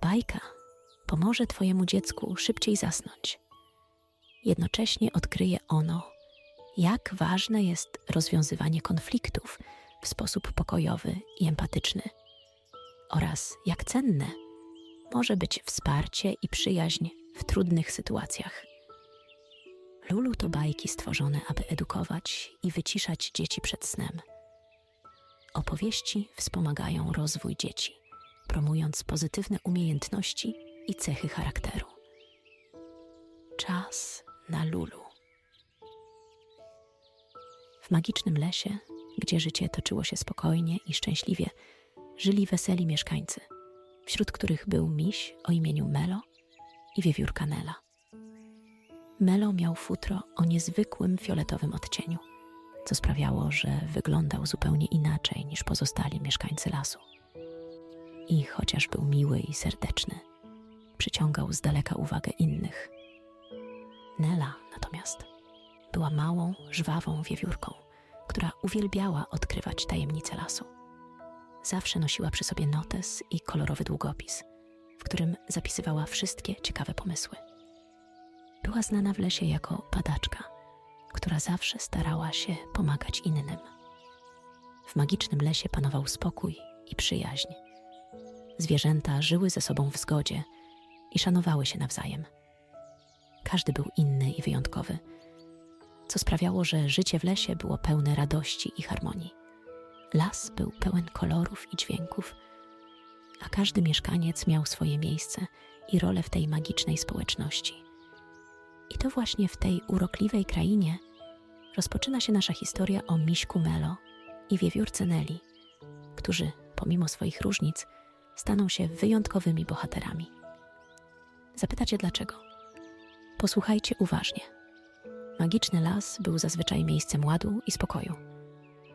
Ta bajka pomoże Twojemu dziecku szybciej zasnąć. Jednocześnie odkryje ono, jak ważne jest rozwiązywanie konfliktów w sposób pokojowy i empatyczny, oraz jak cenne może być wsparcie i przyjaźń w trudnych sytuacjach. Lulu to bajki stworzone, aby edukować i wyciszać dzieci przed snem. Opowieści wspomagają rozwój dzieci, promując pozytywne umiejętności i cechy charakteru. Czas na Lulu. W magicznym lesie, gdzie życie toczyło się spokojnie i szczęśliwie, żyli weseli mieszkańcy, wśród których był miś o imieniu Melo i wiewiórka Nela. Melo miał futro o niezwykłym fioletowym odcieniu, co sprawiało, że wyglądał zupełnie inaczej niż pozostali mieszkańcy lasu. I chociaż był miły i serdeczny, przyciągał z daleka uwagę innych. Nela natomiast była małą, żwawą wiewiórką, która uwielbiała odkrywać tajemnice lasu. Zawsze nosiła przy sobie notes i kolorowy długopis, w którym zapisywała wszystkie ciekawe pomysły. Była znana w lesie jako badaczka, która zawsze starała się pomagać innym. W magicznym lesie panował spokój i przyjaźń. Zwierzęta żyły ze sobą w zgodzie i szanowały się nawzajem. Każdy był inny i wyjątkowy, co sprawiało, że życie w lesie było pełne radości i harmonii. Las był pełen kolorów i dźwięków, a każdy mieszkaniec miał swoje miejsce i rolę w tej magicznej społeczności. I to właśnie w tej urokliwej krainie rozpoczyna się nasza historia o Miśku Melo i wiewiórce Neli, którzy, pomimo swoich różnic, staną się wyjątkowymi bohaterami. Zapytacie dlaczego? Posłuchajcie uważnie. Magiczny las był zazwyczaj miejscem ładu i spokoju,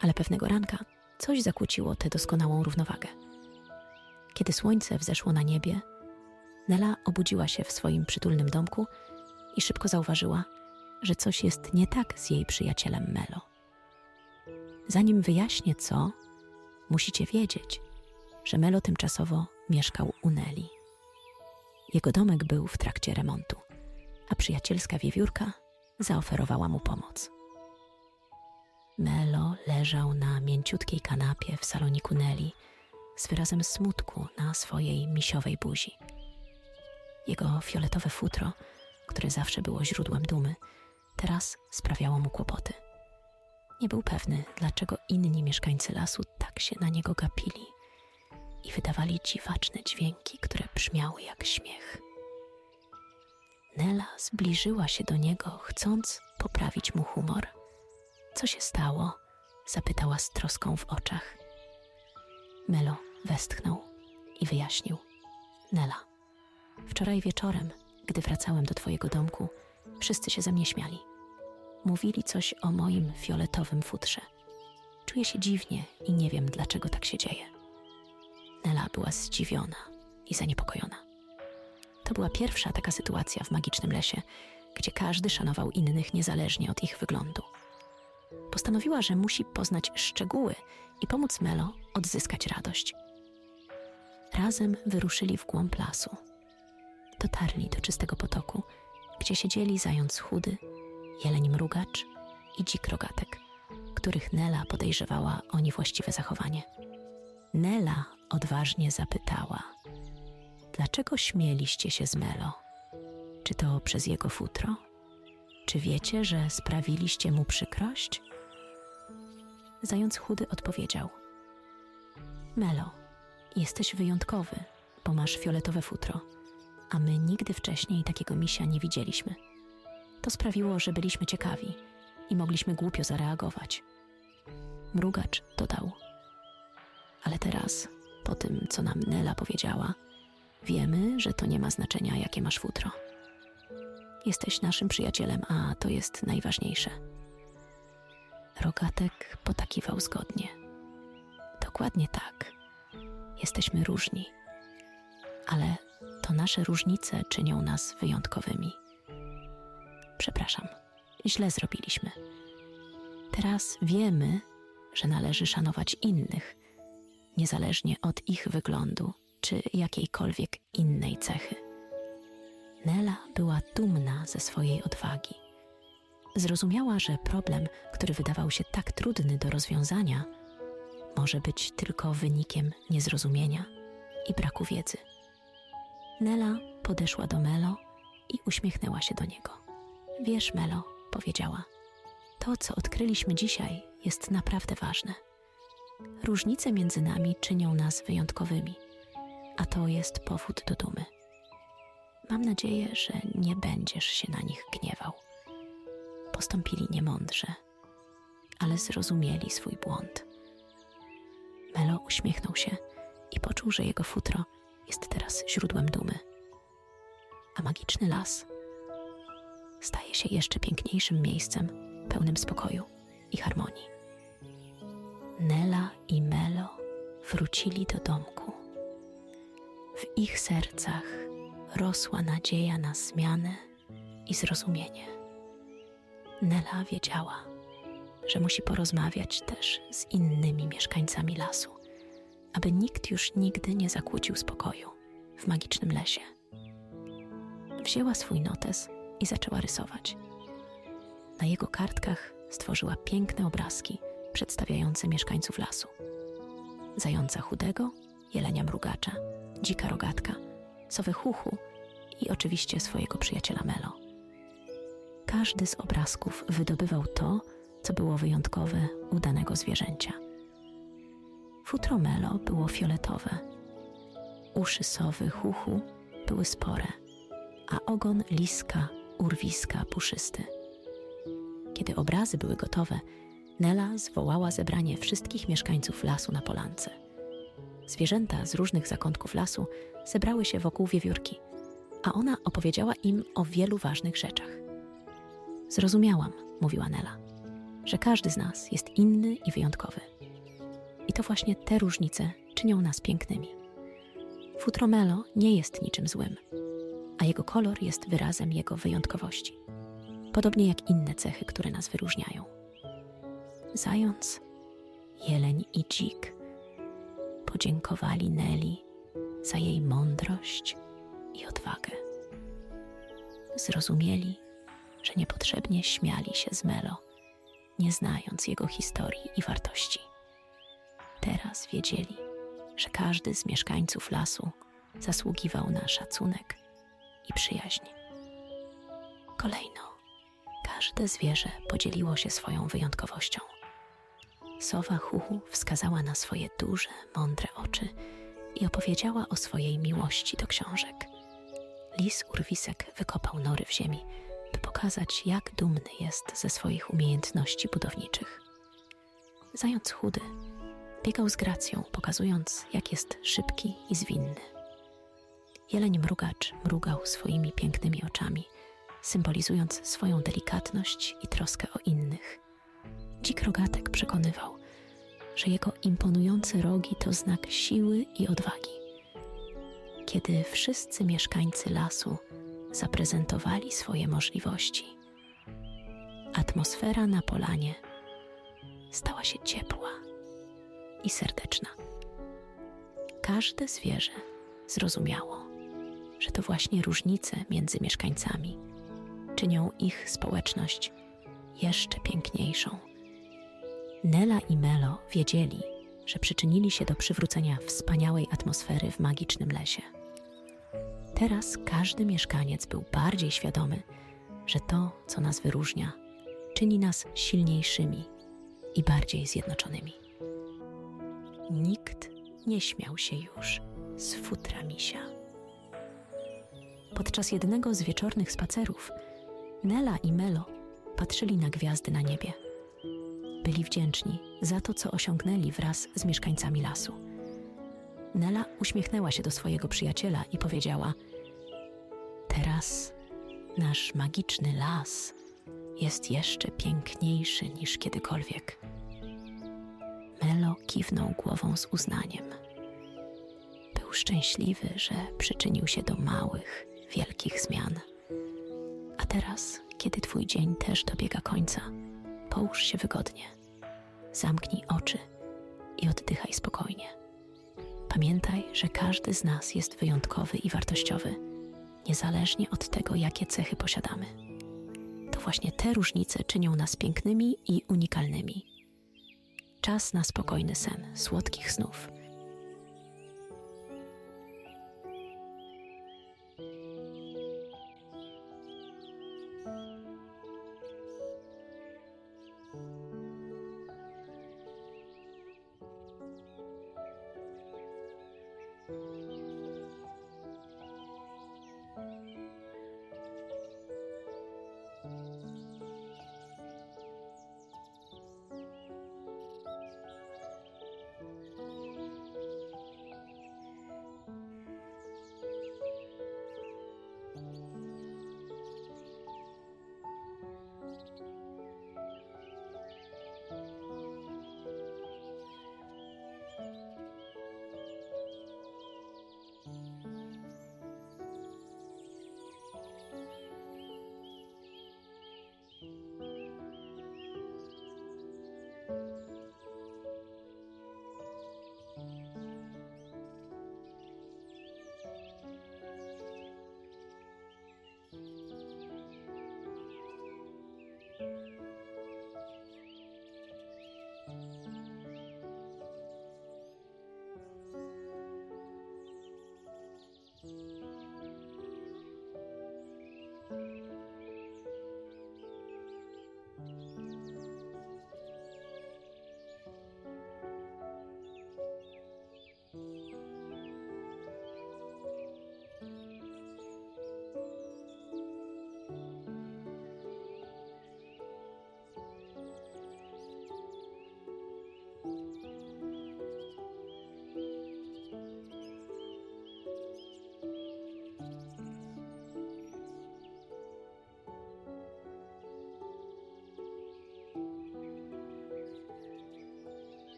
ale pewnego ranka coś zakłóciło tę doskonałą równowagę. Kiedy słońce wzeszło na niebie, Nela obudziła się w swoim przytulnym domku i szybko zauważyła, że coś jest nie tak z jej przyjacielem Melo. Zanim wyjaśnię co, musicie wiedzieć, że Melo tymczasowo mieszkał u Neli. Jego domek był w trakcie remontu, a przyjacielska wiewiórka zaoferowała mu pomoc. Melo leżał na mięciutkiej kanapie w saloniku Neli z wyrazem smutku na swojej misiowej buzi. Jego fioletowe futro, które zawsze było źródłem dumy, teraz sprawiało mu kłopoty. Nie był pewny, dlaczego inni mieszkańcy lasu tak się na niego gapili i wydawali dziwaczne dźwięki, które brzmiały jak śmiech. Nela zbliżyła się do niego, chcąc poprawić mu humor. Co się stało? zapytała z troską w oczach. Melo westchnął i wyjaśnił. Nela, wczoraj wieczorem, gdy wracałem do twojego domku, wszyscy się ze mnie śmiali. Mówili coś o moim fioletowym futrze. Czuję się dziwnie i nie wiem, dlaczego tak się dzieje. Nela była zdziwiona i zaniepokojona. To była pierwsza taka sytuacja w magicznym lesie, gdzie każdy szanował innych niezależnie od ich wyglądu. Postanowiła, że musi poznać szczegóły i pomóc Melo odzyskać radość. Razem wyruszyli w głąb lasu. Dotarli do czystego potoku, gdzie siedzieli zając chudy, jeleń mrugacz i dzik rogatek, których Nela podejrzewała o niewłaściwe zachowanie. Nela odważnie zapytała: Dlaczego śmieliście się z Melo? Czy to przez jego futro? Czy wiecie, że sprawiliście mu przykrość? Zając chudy odpowiedział: Melo, jesteś wyjątkowy, bo masz fioletowe futro, a my nigdy wcześniej takiego misia nie widzieliśmy. To sprawiło, że byliśmy ciekawi i mogliśmy głupio zareagować. Mrugacz dodał: Ale teraz, po tym, co nam Nela powiedziała, wiemy, że to nie ma znaczenia, jakie masz futro. Jesteś naszym przyjacielem, a to jest najważniejsze. Rogatek potakiwał zgodnie. Dokładnie tak. Jesteśmy różni, ale to nasze różnice czynią nas wyjątkowymi. Przepraszam, źle zrobiliśmy. Teraz wiemy, że należy szanować innych, niezależnie od ich wyglądu czy jakiejkolwiek innej cechy. Nela była dumna ze swojej odwagi. Zrozumiała, że problem, który wydawał się tak trudny do rozwiązania, może być tylko wynikiem niezrozumienia i braku wiedzy. Nela podeszła do Melo i uśmiechnęła się do niego. Wiesz, Melo, powiedziała, to, co odkryliśmy dzisiaj, jest naprawdę ważne. Różnice między nami czynią nas wyjątkowymi, a to jest powód do dumy. Mam nadzieję, że nie będziesz się na nich gniewał. Postąpili niemądrze, ale zrozumieli swój błąd. Melo uśmiechnął się i poczuł, że jego futro jest teraz źródłem dumy. A magiczny las staje się jeszcze piękniejszym miejscem, pełnym spokoju i harmonii. Nela i Melo wrócili do domku. W ich sercach rosła nadzieja na zmianę i zrozumienie. Nela wiedziała, że musi porozmawiać też z innymi mieszkańcami lasu, aby nikt już nigdy nie zakłócił spokoju w magicznym lesie. Wzięła swój notes i zaczęła rysować. Na jego kartkach stworzyła piękne obrazki przedstawiające mieszkańców lasu. Zająca chudego, jelenia mrugacza, dzika rogatka, sowę chuchu i oczywiście swojego przyjaciela Melo. Każdy z obrazków wydobywał to, co było wyjątkowe u danego zwierzęcia. Futro Melo było fioletowe, uszy sowy chuchu były spore, a ogon liska urwiska puszysty. Kiedy obrazy były gotowe, Nela zwołała zebranie wszystkich mieszkańców lasu na polance. Zwierzęta z różnych zakątków lasu zebrały się wokół wiewiórki, a ona opowiedziała im o wielu ważnych rzeczach. Zrozumiałam, mówiła Nela, że każdy z nas jest inny i wyjątkowy. I to właśnie te różnice czynią nas pięknymi. Futromelo nie jest niczym złym, a jego kolor jest wyrazem jego wyjątkowości, podobnie jak inne cechy, które nas wyróżniają. Zając, jeleń i dzik podziękowali Neli za jej mądrość i odwagę. Zrozumieli, że niepotrzebnie śmiali się z Melo, nie znając jego historii i wartości. Teraz wiedzieli, że każdy z mieszkańców lasu zasługiwał na szacunek i przyjaźń. Kolejno, każde zwierzę podzieliło się swoją wyjątkowością. Sowa Huhu wskazała na swoje duże, mądre oczy i opowiedziała o swojej miłości do książek. Lis Urwisek wykopał nory w ziemi, by pokazać, jak dumny jest ze swoich umiejętności budowniczych. Zając chudy biegał z gracją, pokazując, jak jest szybki i zwinny. Jeleń mrugacz mrugał swoimi pięknymi oczami, symbolizując swoją delikatność i troskę o innych. Dzik rogatek przekonywał, że jego imponujące rogi to znak siły i odwagi. Kiedy wszyscy mieszkańcy lasu zaprezentowali swoje możliwości, atmosfera na polanie stała się ciepła i serdeczna. Każde zwierzę zrozumiało, że to właśnie różnice między mieszkańcami czynią ich społeczność jeszcze piękniejszą. Nela i Melo wiedzieli, że przyczynili się do przywrócenia wspaniałej atmosfery w magicznym lesie. Teraz każdy mieszkaniec był bardziej świadomy, że to, co nas wyróżnia, czyni nas silniejszymi i bardziej zjednoczonymi. Nikt nie śmiał się już z futra misia. Podczas jednego z wieczornych spacerów Nela i Melo patrzyli na gwiazdy na niebie. Byli wdzięczni za to, co osiągnęli wraz z mieszkańcami lasu. Nela uśmiechnęła się do swojego przyjaciela i powiedziała: Teraz nasz magiczny las jest jeszcze piękniejszy niż kiedykolwiek. Melo kiwnął głową z uznaniem. Był szczęśliwy, że przyczynił się do małych, wielkich zmian. A teraz, kiedy Twój dzień też dobiega końca, połóż się wygodnie, zamknij oczy i oddychaj spokojnie. Pamiętaj, że każdy z nas jest wyjątkowy i wartościowy, niezależnie od tego, jakie cechy posiadamy. To właśnie te różnice czynią nas pięknymi i unikalnymi. Czas na spokojny sen, słodkich snów